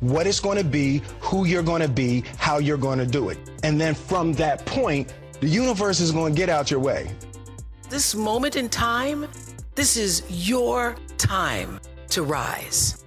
what it's going to be, who you're going to be, how you're going to do it. And then from that point, the universe is going to get out your way. This moment in time, this is your time to rise.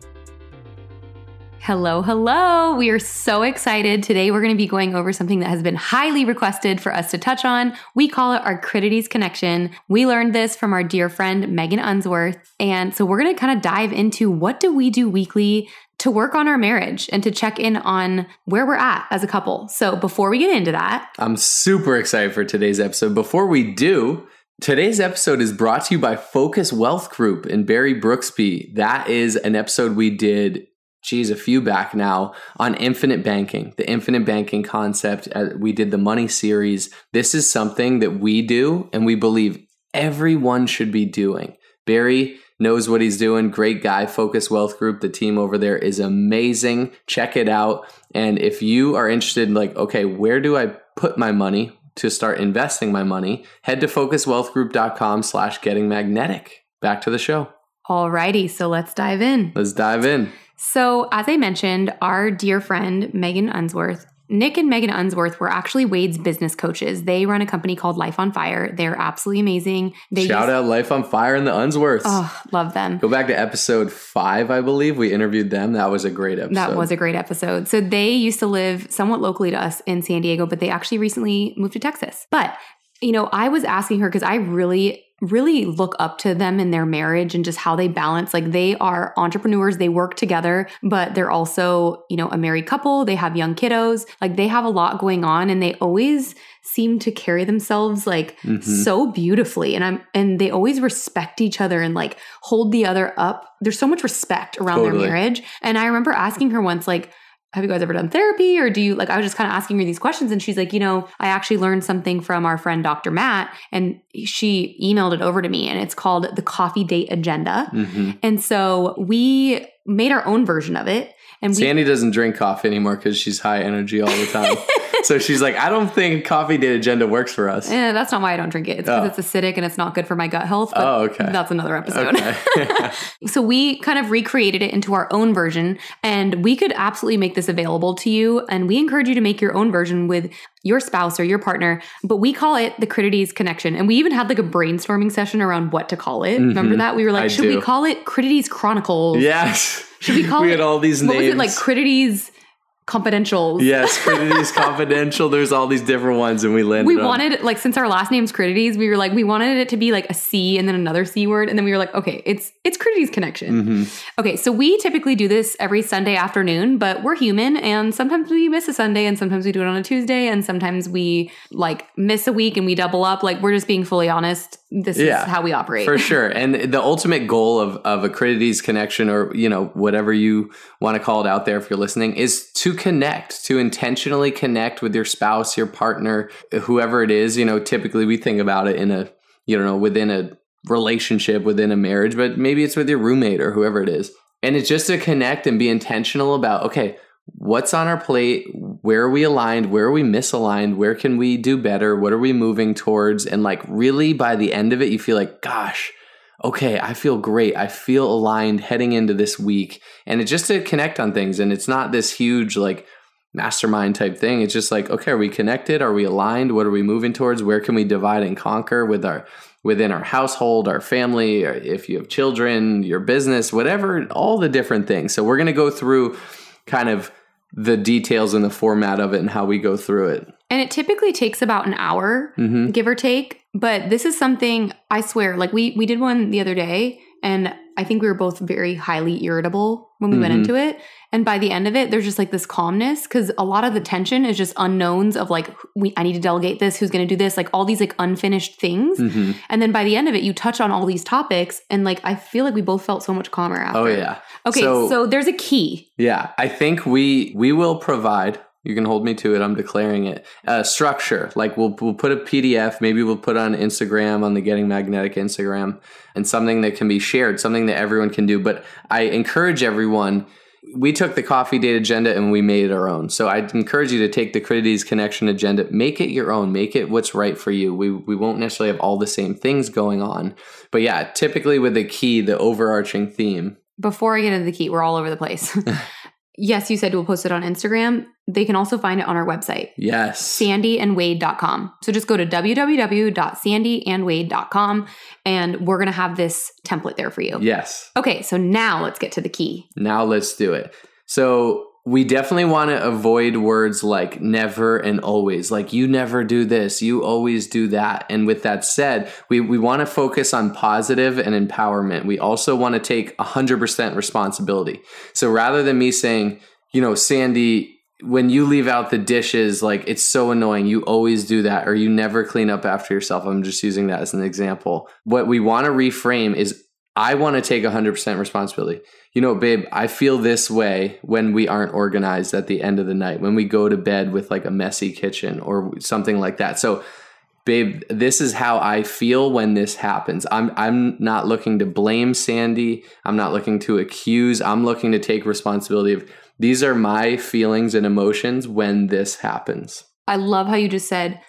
Hello, hello. We are so excited. Today we're going to be going over something that has been highly requested for us to touch on. We call it our Critides Connection. We learned this from our dear friend Megan Unsworth. And so we're going to kind of dive into what do we do weekly to work on our marriage and to check in on where we're at as a couple. So before we get into that, I'm super excited for today's episode. Before we do, Today's episode is brought to you by Focus Wealth Group and Barry Brooksby. That is an episode we did geez, a few back now on infinite banking, the infinite banking concept. Uh, we did the money series. This is something that we do and we believe everyone should be doing. Barry knows what he's doing. Great guy. Focus Wealth Group, the team over there is amazing. Check it out. And if you are interested in like, okay, where do I put my money to start investing my money? Head to focuswealthgroup.com slash getting magnetic. Back to the show. Alrighty, so let's dive in. Let's dive in. So, as I mentioned, our dear friend Megan Unsworth, Nick and Megan Unsworth were actually Wade's business coaches. They run a company called Life on Fire. They're absolutely amazing. They Shout use, out Life on Fire and the Unsworths. Oh, love them. Go back to episode five, I believe. We interviewed them. That was a great episode. That was a great episode. So they used to live somewhat locally to us in San Diego, but they actually recently moved to Texas. But, you know, I was asking her because I really really look up to them in their marriage and just how they balance like they are entrepreneurs they work together but they're also you know a married couple they have young kiddos like they have a lot going on and they always seem to carry themselves like mm-hmm. so beautifully and i'm and they always respect each other and like hold the other up there's so much respect around totally. their marriage and i remember asking her once like have you guys ever done therapy or do you like i was just kind of asking her these questions and she's like you know i actually learned something from our friend dr matt and she emailed it over to me and it's called the coffee date agenda mm-hmm. and so we made our own version of it and we, sandy doesn't drink coffee anymore because she's high energy all the time so she's like, I don't think coffee date agenda works for us. Yeah, that's not why I don't drink it. It's because oh. it's acidic and it's not good for my gut health. oh, okay. That's another episode. Okay. so we kind of recreated it into our own version, and we could absolutely make this available to you. And we encourage you to make your own version with your spouse or your partner, but we call it the Critides connection. And we even had like a brainstorming session around what to call it. Mm-hmm. Remember that? We were like, I should do. we call it Critides Chronicles? Yes. Should we call we it? We had all these what names. was it like Critides confidentials. Yes, Critides confidential. There's all these different ones, and we landed. We on. wanted like since our last name's Critides, we were like we wanted it to be like a C and then another C word, and then we were like, okay, it's it's Critides connection. Mm-hmm. Okay, so we typically do this every Sunday afternoon, but we're human, and sometimes we miss a Sunday, and sometimes we do it on a Tuesday, and sometimes we like miss a week and we double up. Like we're just being fully honest. This yeah, is how we operate for sure. And the ultimate goal of of a Critides connection, or you know whatever you want to call it out there, if you're listening, is to connect to intentionally connect with your spouse, your partner, whoever it is. You know, typically we think about it in a, you know, within a relationship, within a marriage, but maybe it's with your roommate or whoever it is. And it's just to connect and be intentional about, okay, what's on our plate? Where are we aligned? Where are we misaligned? Where can we do better? What are we moving towards? And like, really, by the end of it, you feel like, gosh, okay, I feel great. I feel aligned heading into this week. And it's just to connect on things. And it's not this huge, like, mastermind type thing. It's just like, okay, are we connected? Are we aligned? What are we moving towards? Where can we divide and conquer with our within our household, our family, if you have children, your business, whatever, all the different things. So we're going to go through kind of the details and the format of it and how we go through it. And it typically takes about an hour, mm-hmm. give or take. But this is something I swear, like we we did one the other day, and I think we were both very highly irritable when we mm-hmm. went into it. And by the end of it, there's just like this calmness because a lot of the tension is just unknowns of like, we, I need to delegate this, who's going to do this, like all these like unfinished things. Mm-hmm. And then by the end of it, you touch on all these topics. And like, I feel like we both felt so much calmer after. Oh, yeah. Okay. So, so there's a key. Yeah. I think we, we will provide You can hold me to it. I'm declaring it. Uh, structure, like we'll we'll put a PDF. Maybe we'll put on Instagram on the Getting Magnetic Instagram, and something that can be shared, something that everyone can do. But I encourage everyone. We took the coffee date agenda and we made it our own. So I'd encourage you to take the Critides Connection agenda, make it your own, make it what's right for you. We we won't necessarily have all the same things going on, but yeah, typically with the key, the overarching theme. Before I get into the key, we're all over the place. yes, you said we'll post it on Instagram. They can also find it on our website, Yes. sandyandwade.com. So just go to www.sandyandwade.com and we're going to have this template there for you. Yes. Okay, so now let's get to the key. Now let's do it. So we definitely want to avoid words like never and always. Like you never do this, you always do that. And with that said, we, we want to focus on positive and empowerment. We also want to take 100% responsibility. So rather than me saying, you know, Sandy, when you leave out the dishes, like it's so annoying. You always do that, or you never clean up after yourself. I'm just using that as an example. What we want to reframe is I want to take 100% responsibility. You know, babe, I feel this way when we aren't organized at the end of the night, when we go to bed with like a messy kitchen or something like that. So, babe, this is how I feel when this happens. I'm I'm not looking to blame Sandy. I'm not looking to accuse. I'm looking to take responsibility of these are my feelings and emotions when this happens. I love how you just said,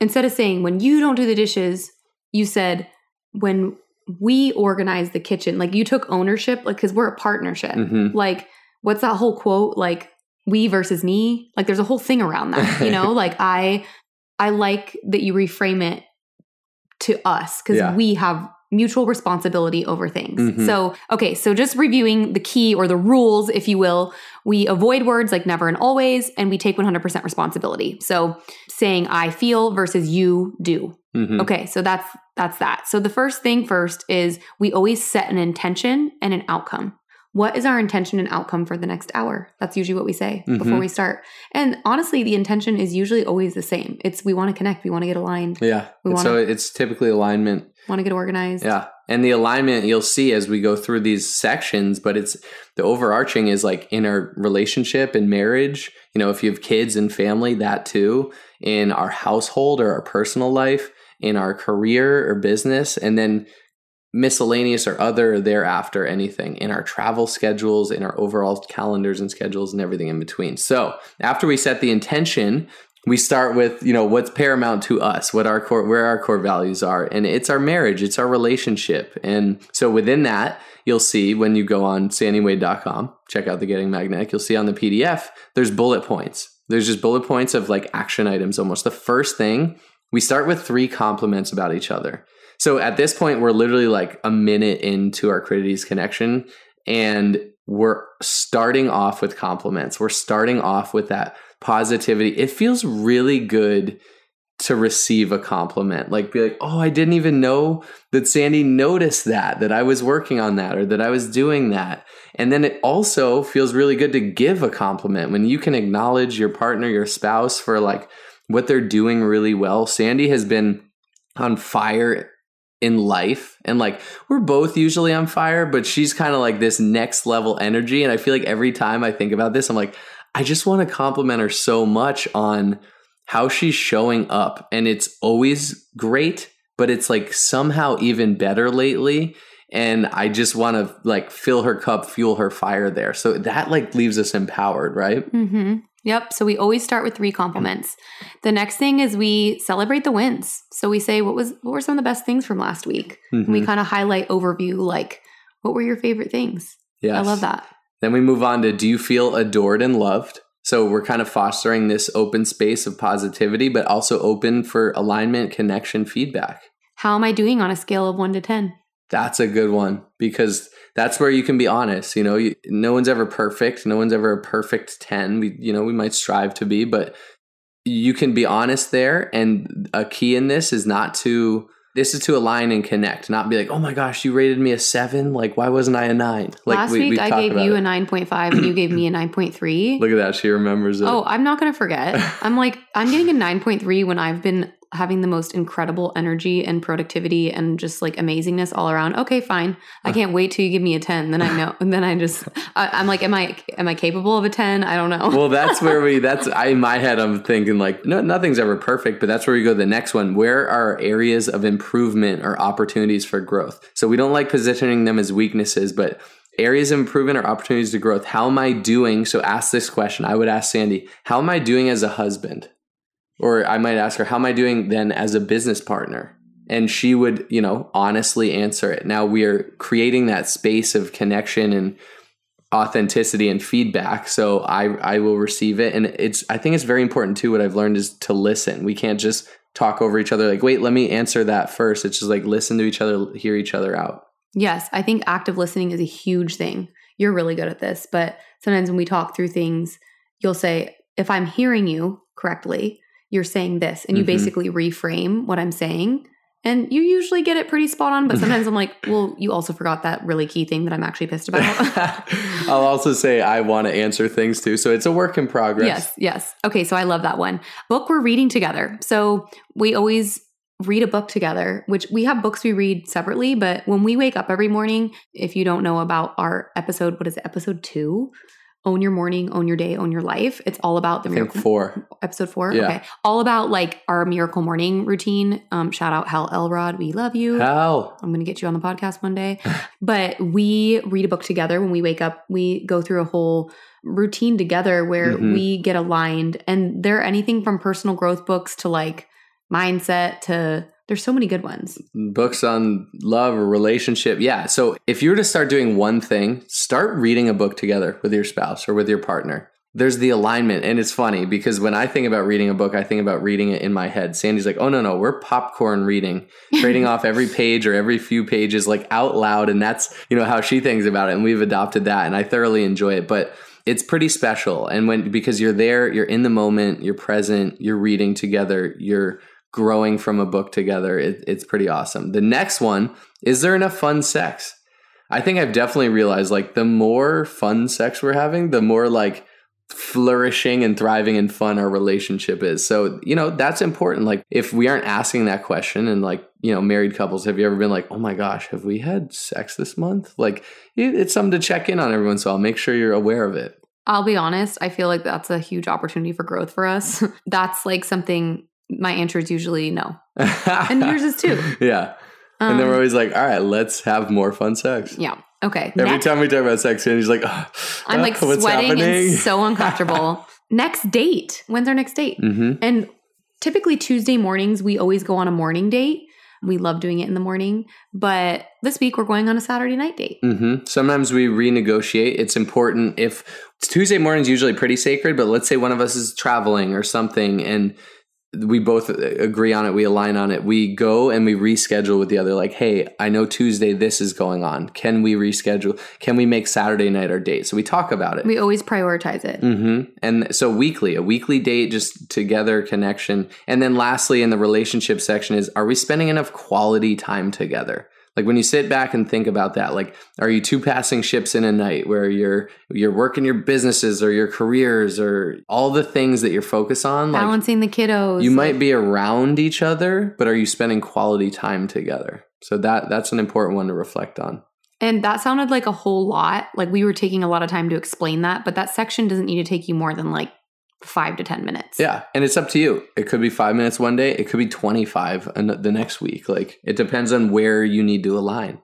instead of saying when you don't do the dishes, you said when we organize the kitchen. Like you took ownership, like, because we're a partnership. Mhm. Like, what's that whole quote? Like, we versus me. Like, there's a whole thing around that, you know? like, I, I like that you reframe it to us because Yeah. we have mutual responsibility over things. Mhm. So, okay, so just reviewing the key or the rules, if you will, we avoid words like never and always, and we take 100% responsibility. So, saying I feel versus you do. Mhm. Okay, so that's that's that. So the first thing first is we always set an intention and an outcome. What is our intention and outcome for the next hour? That's usually what we say before Mhm. we start. And honestly, the intention is usually always the same. It's we want to connect, we want to get aligned, Yeah. We And so it's typically alignment want to get organized. Yeah. And the alignment you'll see as we go through these sections, but it's the overarching is like in our relationship and marriage, you know, if you have kids and family, that too, in our household or our personal life, in our career or business, and then miscellaneous or other thereafter anything in our travel schedules, in our overall calendars and schedules and everything in between. So after we set the intention, we start with you know what's paramount to us what our core where our core values are and it's our marriage it's our relationship and so within that you'll see when you go on sandywade.com check out the getting magnetic you'll see on the pdf there's bullet points there's just bullet points of like action items almost. The first thing we start with three compliments about each other. So at this point we're literally like a minute into our critides connection and we're starting off with compliments. We're starting off with that positivity. It feels really good to receive a compliment. Like be like, "Oh, I didn't even know that Sandy noticed that that I was working on that or that I was doing that." And then it also feels really good to give a compliment when you can acknowledge your partner, your spouse for like what they're doing really well. Sandy has been on fire in life and like we're both usually on fire but she's kind of like this next level energy and I feel like every time I think about this I'm like I just want to compliment her so much on how she's showing up. And it's always great, but it's like somehow even better lately. And I just want to like fill her cup, fuel her fire there. So that like leaves us empowered, right? Mm-hmm. Yep. So we always start with three compliments. The next thing is we celebrate the wins. So we say, what was what were some of the best things from last week? And we kind of highlight overview, like what were your favorite things? Yeah, I love that. Then we move on to do you feel adored and loved? So we're kind of fostering this open space of positivity, but also open for alignment, connection, feedback. How am I doing on a scale of one to 10? That's a good one because that's where you can be honest. You know, you, no one's ever perfect. No one's ever a perfect 10. We, you know, we might strive to be, but you can be honest there. And a key in this is not to, this is to align and connect, not be like, oh my gosh, you rated me a seven. Like, why wasn't I a nine? Like, Last we- week I gave you it. a 9.5 and you gave me a 9.3. Look at that. She remembers it. Oh, I'm not going to forget. I'm like, I'm getting a 9.3 when I've been having the most incredible energy and productivity and just like amazingness all around. Okay, fine. I can't wait till you give me a 10. Then I know. And then I just, I, I'm like, am I, am I capable of a 10? I don't know. well, that's where we. That's I in my head. I'm thinking like, no, nothing's ever perfect, but that's where we go. to The next one. Where are areas of improvement or opportunities for growth? So we don't like positioning them as weaknesses, but areas of improvement or opportunities to growth. How am I doing? So ask this question. I would ask Sandy, how am I doing as a husband? Or I might ask her, how am I doing then as a business partner? And she would, you know, honestly answer it. Now we are creating that space of connection and authenticity and feedback. So I I will receive it. And it's I think it's very important too. What I've learned is to listen. We can't just talk over each other like, wait, let me answer that first. It's just like listen to each other, hear each other out. Yes, I think active listening is a huge thing. You're really good at this, but sometimes when we talk through things, you'll say, if I'm hearing you correctly, you're saying this, and you Mhm. basically reframe what I'm saying. And you usually get it pretty spot on, but sometimes I'm like, well, you also forgot that really key thing that I'm actually pissed about. I'll also say I want to answer things too. So it's a work in progress. Yes, yes. Okay, so I love that one. Book we're reading together. So we always read a book together, which we have books we read separately, but when we wake up every morning, if you don't know about our episode, what is it, episode two? Own your morning, own your day, own your life. It's all about the I miracle. four. Episode four. Yeah. Okay. All about like our miracle morning routine. Um, shout out Hal Elrod. We love you. Hal. I'm going to get you on the podcast one day. but we read a book together when we wake up. We go through a whole routine together where Mhm. we get aligned. And there are anything from personal growth books to like mindset to there's so many good ones. books on love or relationship. Yeah. So if you were to start doing one thing, start reading a book together with your spouse or with your partner. There's the alignment. And it's funny because when I think about reading a book, I think about reading it in my head. Sandy's like, oh, no, no, we're popcorn reading, trading off every page or every few pages, like out loud. And that's, you know, how she thinks about it. And we've adopted that. And I thoroughly enjoy it. But it's pretty special. And when, because you're there, you're in the moment, you're present, you're reading together, you're growing from a book together. It, it's pretty awesome. The next one is there enough fun sex? I think I've definitely realized like the more fun sex we're having, the more like flourishing and thriving and fun our relationship is. So, you know, that's important. Like if we aren't asking that question and like, you know, married couples, have you ever been like, oh my gosh, have we had sex this month? Like it, it's something to check in on everyone, so I'll. Make sure you're aware of it. I'll be honest, I feel like that's a huge opportunity for growth for us. that's like something my answer is usually no. And yours is too. Yeah. and then Um, we're always like, all right, let's have more fun sex. yeah. Okay. Every Next- time we talk about sex, Sandy's like, oh, I'm like sweating happening? and so uncomfortable. next date. When's our next date? hmm And typically Tuesday mornings, we always go on a morning date. We love doing it in the morning. But this week we're going on a Saturday night date. hmm Sometimes we renegotiate. It's important if Tuesday morning's usually pretty sacred, but let's say one of us is traveling or something and we both agree on it, we align on it. We go and we reschedule with the other, like, hey, I know Tuesday this is going on. Can we reschedule? Can we make Saturday night our date? So we talk about it. We always prioritize it. hmm And so weekly, a weekly date, just together connection. And then lastly, in the relationship section is, are we spending enough quality time together? Like when you sit back and think about that, like, are you two passing ships in a night where you're you're working your businesses or your careers or all the things that you're focused on? Like Balancing the kiddos. you might be around each other, but are you spending quality time together? So that that's an important one to reflect on. And that sounded like a whole lot. Like we were taking a lot of time to explain that, but that section doesn't need to take you more than like five to 10 minutes. Yeah, and it's up to you. It could be five minutes one day. It could be twenty five the next week. Like it depends on where you need to align.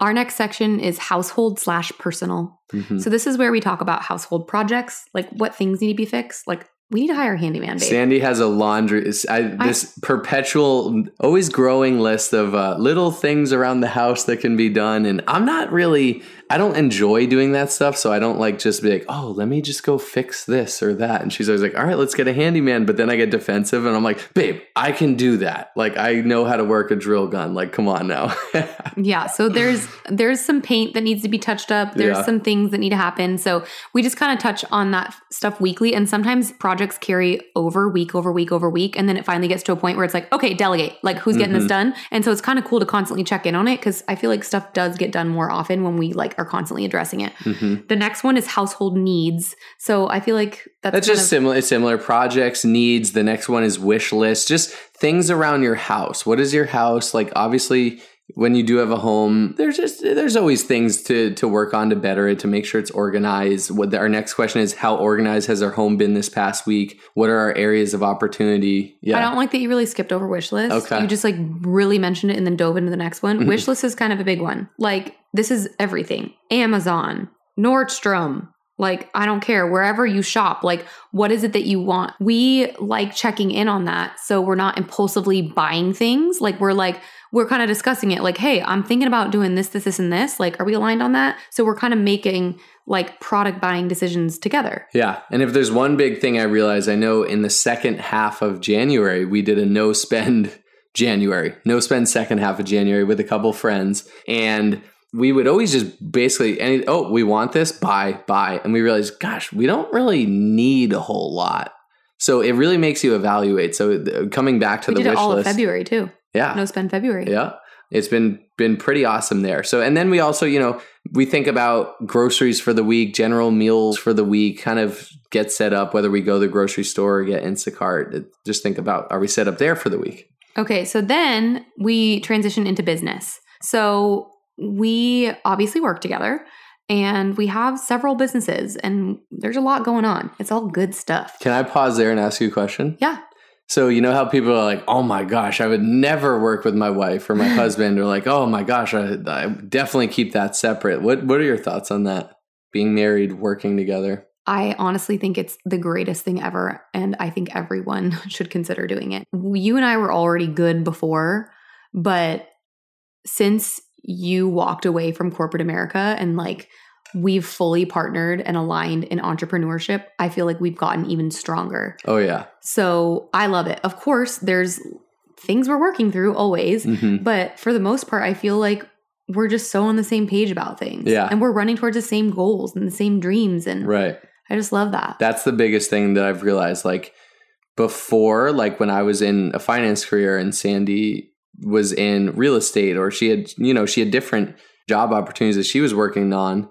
Our next section is household slash personal. Mhm. So this is where we talk about household projects, like what things need to be fixed. Like we need to hire a handyman, babe. Sandy has a laundry. I, this perpetual, always growing list of uh, little things around the house that can be done, and I'm not really. I don't enjoy doing that stuff, so I don't like just be like, oh, let me just go fix this or that. And she's always like, all right, let's get a handyman. But then I get defensive, and I'm like, babe, I can do that. Like I know how to work a drill gun. Like, come on now. yeah. So there's there's some paint that needs to be touched up. There's Yeah. some things that need to happen. So we just kind of touch on that stuff weekly. And sometimes projects carry over week over week over week. And then it finally gets to a point where it's like, okay, delegate. Like who's getting Mhm. this done? And so it's kind of cool to constantly check in on it because I feel like stuff does get done more often when we like are constantly addressing it. Mhm. The next one is household needs. So I feel like that's, That's just of- similar similar projects, needs. The next one is wish list, just things around your house. What is your house? Like obviously when you do have a home, there's just there's always things to to work on to better it, to make sure it's organized. What the, our next question is how organized has our home been this past week? What are our areas of opportunity? Yeah. I don't like that you really skipped over wish list. Okay. You just like really mentioned it and then dove into the next one. Mhm. Wish list is kind of a big one. Like this is everything. Amazon, Nordstrom, like I don't care wherever you shop, like what is it that you want? We like checking in on that so we're not impulsively buying things. Like we're like we're kind of discussing it like, "Hey, I'm thinking about doing this this this and this. Like are we aligned on that?" So we're kind of making like product buying decisions together. Yeah. And if there's one big thing I realized, I know in the second half of January, we did a no spend January, no spend second half of January with a couple friends. And we would always just basically, any, oh, we want this, buy, buy. And we realized, gosh, we don't really need a whole lot. So it really makes you evaluate. So uh, coming back to we the did it wish all list. of February too. Yeah. No spend February. Yeah. It's been been pretty awesome there. So and then we also, you know, we think about groceries for the week, general meals for the week, kind of get set up whether we go to the grocery store or get Instacart. Just think about are we set up there for the week? Okay, so then we transition into business. So we obviously work together and we have several businesses and there's a lot going on. It's all good stuff. Can I pause there and ask you a question? Yeah. So you know how people are like, "Oh my gosh, I would never work with my wife or my husband," or like, "Oh my gosh, I, I definitely keep that separate." What What are your thoughts on that? Being married, working together. I honestly think it's the greatest thing ever. And I think everyone should consider doing it. You and I were already good before, but since you walked away from corporate America and like we've fully partnered and aligned in entrepreneurship, I feel like we've gotten even stronger. Oh yeah. So I love it. Of course, there's things we're working through always, hmm but for the most part, I feel like we're just so on the same page about things. Yeah. And we're running towards the same goals and the same dreams. And Right. I just love that. That's the biggest thing that I've realized. Like before, like when I was in a finance career and Sandy was in real estate or she had, you know, she had different job opportunities that she was working on,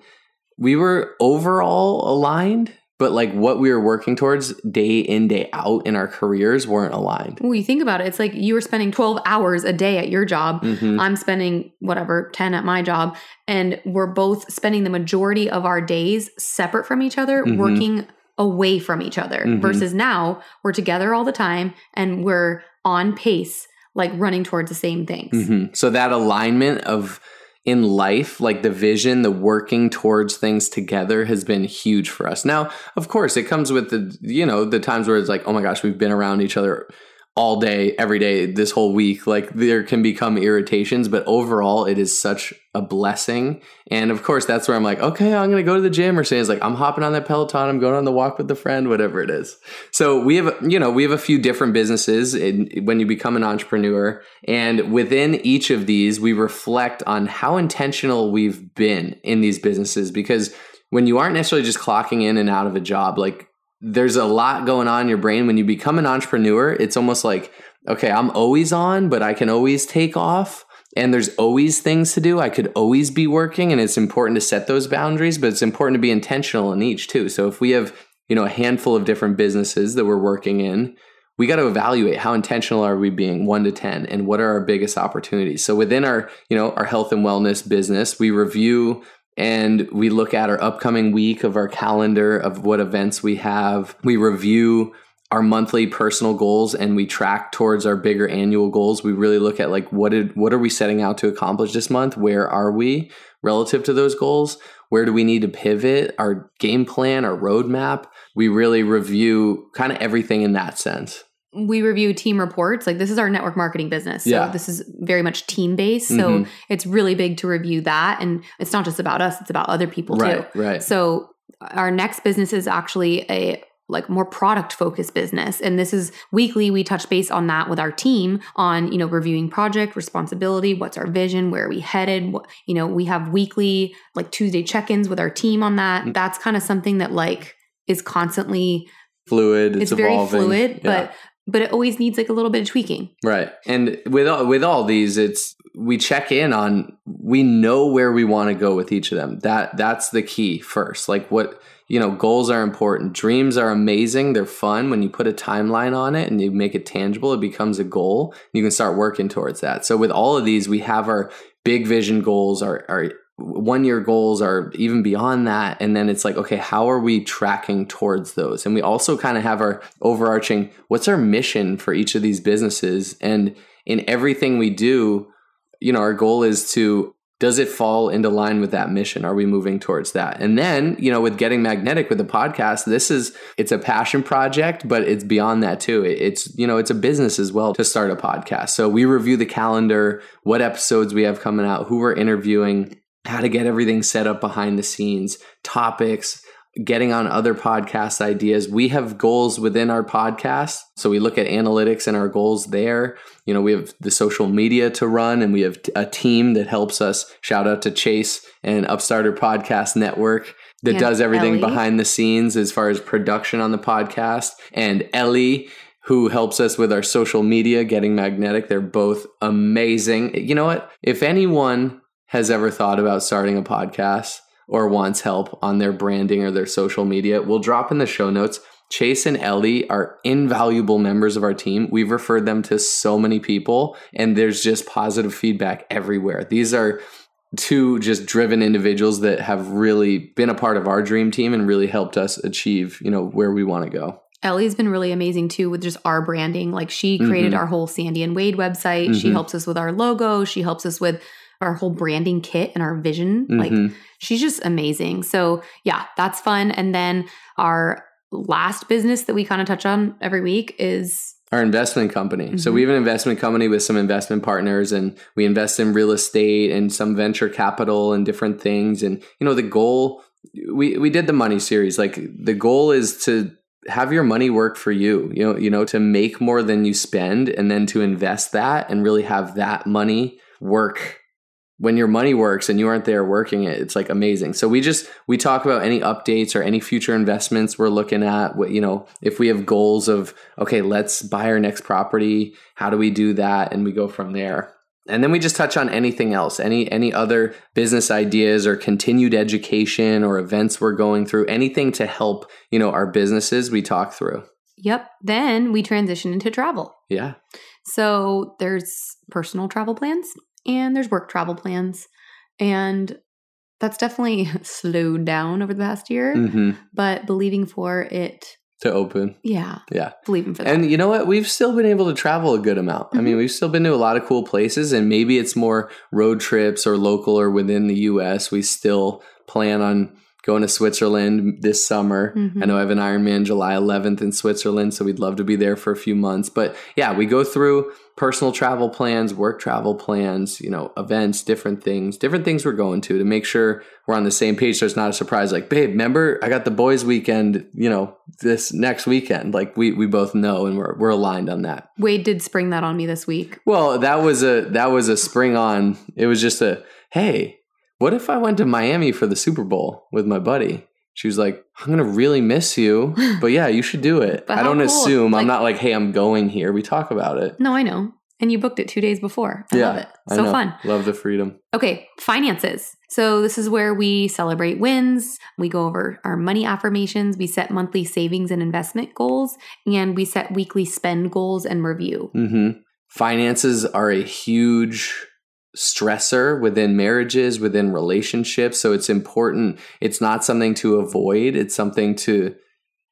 we were overall aligned, but like what we were working towards day in, day out in our careers weren't aligned. Well, you think about it, it's like you were spending 12 hours a day at your job. Mhm. I'm spending whatever, 10 at my job. And we're both spending the majority of our days separate from each other, Mhm. working away from each other. Mhm. Versus now we're together all the time and we're on pace, like running towards the same things. Mhm. So that alignment of in life, like the vision, the working towards things together has been huge for us. Now, of course, it comes with the, you know, the times where it's like, oh my gosh, we've been around each other all day, every day, this whole week. Like there can become irritations, but overall, it is such a blessing. And of course, that's where I'm like, okay, I'm going to go to the gym or say it's like, I'm hopping on that Peloton, I'm going on the walk with the friend, whatever it is. So we have, you know, we have a few different businesses in, when you become an entrepreneur. And within each of these, we reflect on how intentional we've been in these businesses because when you aren't necessarily just clocking in and out of a job, like there's a lot going on in your brain. When you become an entrepreneur, it's almost like, okay, I'm always on, but I can always take off. And there's always things to do. I could always be working, and it's important to set those boundaries, but it's important to be intentional in each too. So if we have, you know, a handful of different businesses that we're working in, we got to evaluate how intentional are we being 1 to 10 and what are our biggest opportunities. So within our, you know, our health and wellness business, we review and we look at our upcoming week of our calendar of what events we have. We review our monthly personal goals and we track towards our bigger annual goals. We really look at like what did what are we setting out to accomplish this month? Where are we relative to those goals? Where do we need to pivot? Our game plan, our roadmap. We really review kind of everything in that sense. We review team reports. Like this is our network marketing business. So Yeah. this is very much team based. So Mhm. it's really big to review that. And it's not just about us, it's about other people Right, too. right. So our next business is actually a like more product focused business and this is weekly we touch base on that with our team on you know reviewing project responsibility what's our vision where are we headed what, you know we have weekly like tuesday check-ins with our team on that Mm. that's kind of something that like is constantly Fluid. It's, it's, very evolving. fluid Yeah. but but it always needs like a little bit of tweaking Right. And with all, with all these, it's we check in on we know where we want to go with each of them. That that's the key first. Like what you know, goals are important. Dreams are amazing. They're fun. When you put a timeline on it and you make it tangible, it becomes a goal. You can start working towards that. So with all of these, we have our big vision goals, our, our one year goals are even beyond that. And then it's like, okay, how are we tracking towards those? And we also kind of have our overarching what's our mission for each of these businesses? And in everything we do, you know, our goal is to does it fall into line with that mission are we moving towards that and then you know with getting magnetic with the podcast this is it's a passion project but it's beyond that too it's you know it's a business as well to start a podcast so we review the calendar what episodes we have coming out who we're interviewing how to get everything set up behind the scenes topics getting on other podcast ideas. We have goals within our podcast. So we look at analytics and our goals there. You know, we have the social media to run and we have a team that helps us. Shout out to Chase and Upstarter Podcast Network that does everything Ellie. behind the scenes as far as production on the podcast. And Ellie, who helps us with our social media, getting magnetic. They're both amazing. You know what? If anyone has ever thought about starting a podcast, or wants help on their branding or their social media, we'll drop in the show notes. Chase and Ellie are invaluable members of our team. We've referred them to so many people, and there's just positive feedback everywhere. These are two just driven individuals that have really been a part of our dream team and really helped us achieve, you know, where we want to go. Ellie's been really amazing too with just our branding. Like she created mm-hmm. our whole Sandy and Wade website. Mm-hmm. She helps us with our logo. She helps us with our whole branding kit and our vision. Mm-hmm. Like she's just amazing. So yeah, that's fun. And then our last business that we kind of touch on every week is our investment company. Mm-hmm. So we have an investment company with some investment partners and we invest in real estate and some venture capital and different things. And you know, the goal we we did the money series. Like the goal is to have your money work for you. You know, you know, to make more than you spend and then to invest that and really have that money work when your money works and you aren't there working it it's like amazing. So we just we talk about any updates or any future investments we're looking at what you know if we have goals of okay let's buy our next property how do we do that? And we go from there. And then we just touch on anything else any any other business ideas or continued education or events we're going through anything to help you know our businesses we talk through. Yep. Then we transition into travel. Yeah. So there's personal travel plans and there's work travel plans. And that's definitely slowed down over the past year, mm-hmm. but believing for it to open. Yeah. Yeah. Believing for that. And you know what? We've still been able to travel a good amount. Mm-hmm. I mean, mm-hmm. we've still been to a lot of cool places, and maybe it's more road trips or local or within the US. We still plan on going to Switzerland this summer. Mm-hmm. I know I have an Ironman July 11th in Switzerland, so we'd love to be there for a few months. But yeah, we go through personal travel plans, work travel plans, you know, events, different things, different things we're going to to make sure we're on the same page. So it's not a surprise. Like, babe, remember I got the boys' weekend, you know, this next weekend. Like we we both know and we're we're aligned on that. Wade did spring that on me this week. Well, that was a that was a spring on. It was just a hey, what if I went to Miami for the Super Bowl with my buddy? She was like, I'm gonna really miss you, but yeah, you should do it. I don't cool. assume. Like, I'm not like, hey, I'm going here. We talk about it. No, I know. And you booked it two days before. I yeah, love it. So fun. Love the freedom. Okay, finances. So this is where we celebrate wins. We go over our money affirmations. We set monthly savings and investment goals, and we set weekly spend goals and review. Mm-hmm. Finances are a huge stressor within marriages, within relationships. So it's important. It's not something to avoid, it's something to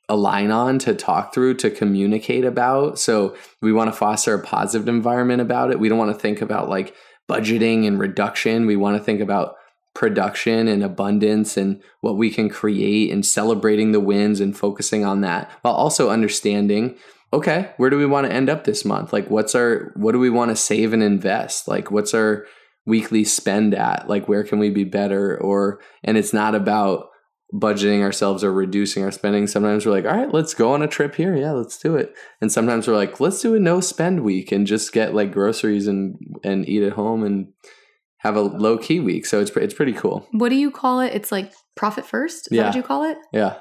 align on, to talk through, to communicate about. So we want to foster a positive environment about it. We don't want to think about like budgeting and reduction. We want to think about production and abundance and what we can create and celebrating the wins and focusing on that while also understanding okay, where do we want to end up this month? Like, what's our, what do we want to save and invest? Like, what's our weekly spend at? Like, where can we be better? Or, and it's not about budgeting ourselves or reducing our spending. Sometimes we're like, all right, let's go on a trip here. Yeah, let's do it. And sometimes we're like, let's do a no spend week and just get like groceries and, and eat at home and have a low key week. So it's, it's pretty cool. What do you call it? It's like profit first. Is yeah. that what you call it? Yeah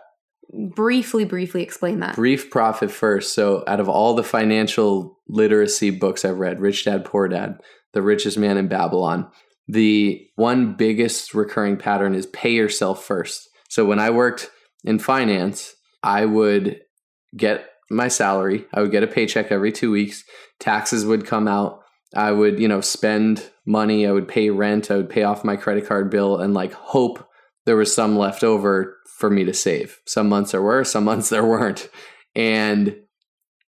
briefly briefly explain that brief profit first so out of all the financial literacy books i've read rich dad poor dad The Richest Man in Babylon. The one biggest recurring pattern is pay yourself first. So when I worked in finance, I would get my salary, I would get a paycheck every two weeks, taxes would come out. I would, you know, spend money, I would pay rent, I would pay off my credit card bill and like hope there was some left over for me to save. Some months there were, some months there weren't. And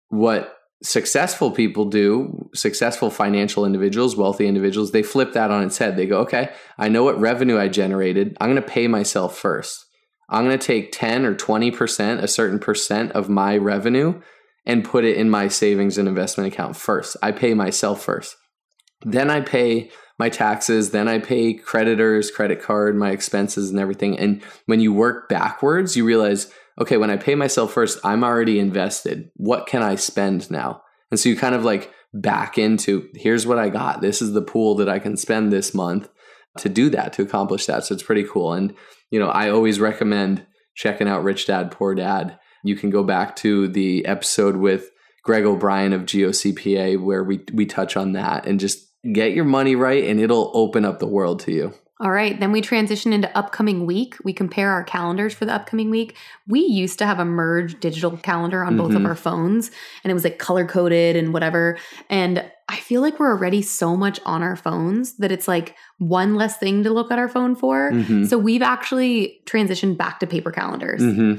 what successful people do, successful financial individuals, wealthy individuals, they flip that on its head. They go, okay, I know what revenue I generated. I'm going to pay myself first. I'm going to take 10 or 20%, a certain percent of my revenue, and put it in my savings and investment account first. I pay myself first. Then I pay my taxes, then I pay creditors, credit card, my expenses, and everything. And when you work backwards, you realize, okay, when I pay myself first, I'm already invested. What can I spend now? And so you kind of like back into here's what I got. This is the pool that I can spend this month to do that, to accomplish that. So it's pretty cool. And, you know, I always recommend checking out Rich Dad, Poor Dad. You can go back to the episode with Greg O'Brien of GOCPA where we, we touch on that and just get your money right and it'll open up the world to you. All right, then we transition into upcoming week. We compare our calendars for the upcoming week. We used to have a merged digital calendar on both Mm-hmm. of our phones, and it was like color coded and whatever. And I feel like we're already so much on our phones that it's like one less thing to look at our phone for. Mhm. So we've actually transitioned back to paper calendars. hmm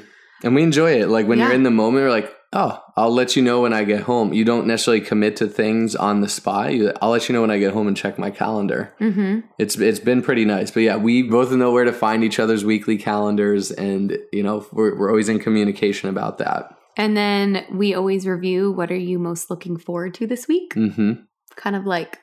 And we enjoy it. Like when you're in the moment, we're like, oh, I'll let you know when I get home. You don't necessarily commit to things on the spot. You, I'll let you know when I get home and check my calendar. hmm It's it's been pretty nice. But yeah, we both know where to find each other's weekly calendars, and you know we're we're always in communication about that. And then we always review what are you most looking forward to this week? hmm Kind of like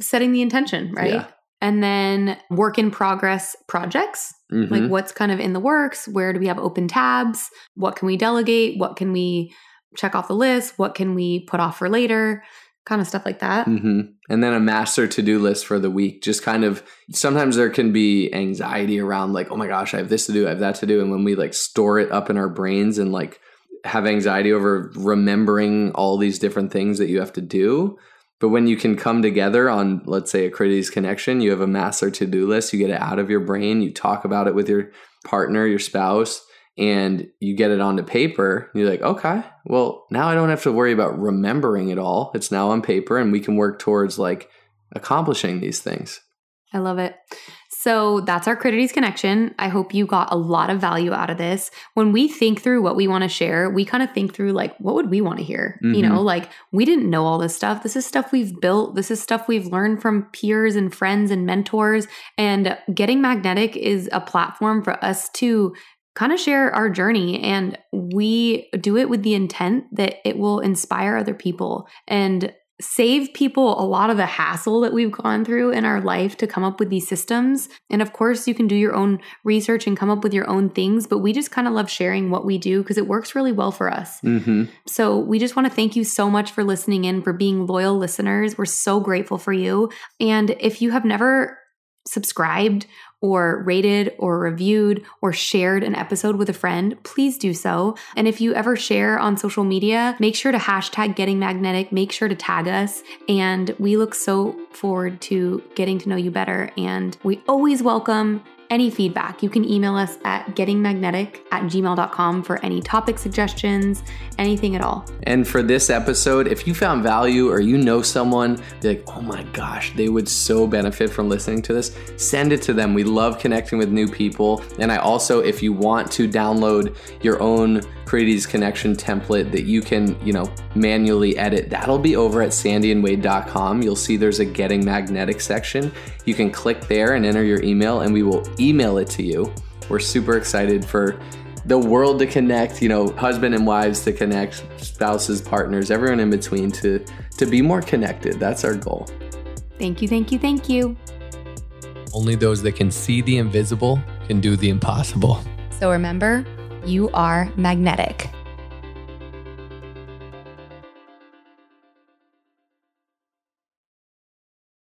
setting the intention, right? Yeah. And then work in progress projects. hmm like what's kind of in the works where do we have open tabs what can we delegate what can we check off the list what can we put off for later kind of stuff like that hmm And then a master to do list for the week. Just kind of sometimes there can be anxiety around like, oh my gosh, I have this to do, I have that to do. And when we like store it up in our brains and like have anxiety over remembering all these different things that you have to do. But when you can come together on, let's say, a Critides connection, you have a master to do list, you get it out of your brain, you talk about it with your partner, your spouse, and you get it onto paper. You're like, okay, well, now I don't have to worry about remembering it all. It's now on paper, and we can work towards like accomplishing these things. i love it so that's our critides connection. I hope you got a lot of value out of this. When we think through what we want to share we kind of think through like what would we want to hear? You Mhm. know like we didn't know all this stuff. This is stuff we've built. This is stuff we've learned from peers and friends and mentors. And getting magnetic is a platform for us to kind of share our journey. And we do it with the intent that it will inspire other people. And save people a lot of the hassle that we've gone through in our life to come up with these systems. And of course, you can do your own research and come up with your own things, but we just kind of love sharing what we do because it works really well for us. Mm-hmm. So we just want to thank you so much for listening in, for being loyal listeners. We're so grateful for you. And if you have never subscribed or rated or reviewed or shared an episode with a friend, please do so. And if you ever share on social media, make sure to hashtag getting magnetic, make sure to tag us. And we look so forward to getting to know you better. And we always welcome any feedback. You can email us at gettingmagnetic at gmail.com for any topic suggestions, anything at all. And for this episode, if you found value or you know someone, be like, oh my gosh, they would so benefit from listening to this, send it to them. We love connecting with new people. And I also, if you want to download your own Critides Connection template that you can, you know, manually edit, that'll be over at sandyandwade.com. You'll see there's a Getting Magnetic section. You can click there and enter your email, and we will email it to you. We're super excited for the world to connect, you know, husband and wives to connect, spouses, partners, everyone in between to to be more connected. That's our goal. Thank you, thank you, thank you. Only those that can see the invisible can do the impossible. So remember, you are magnetic.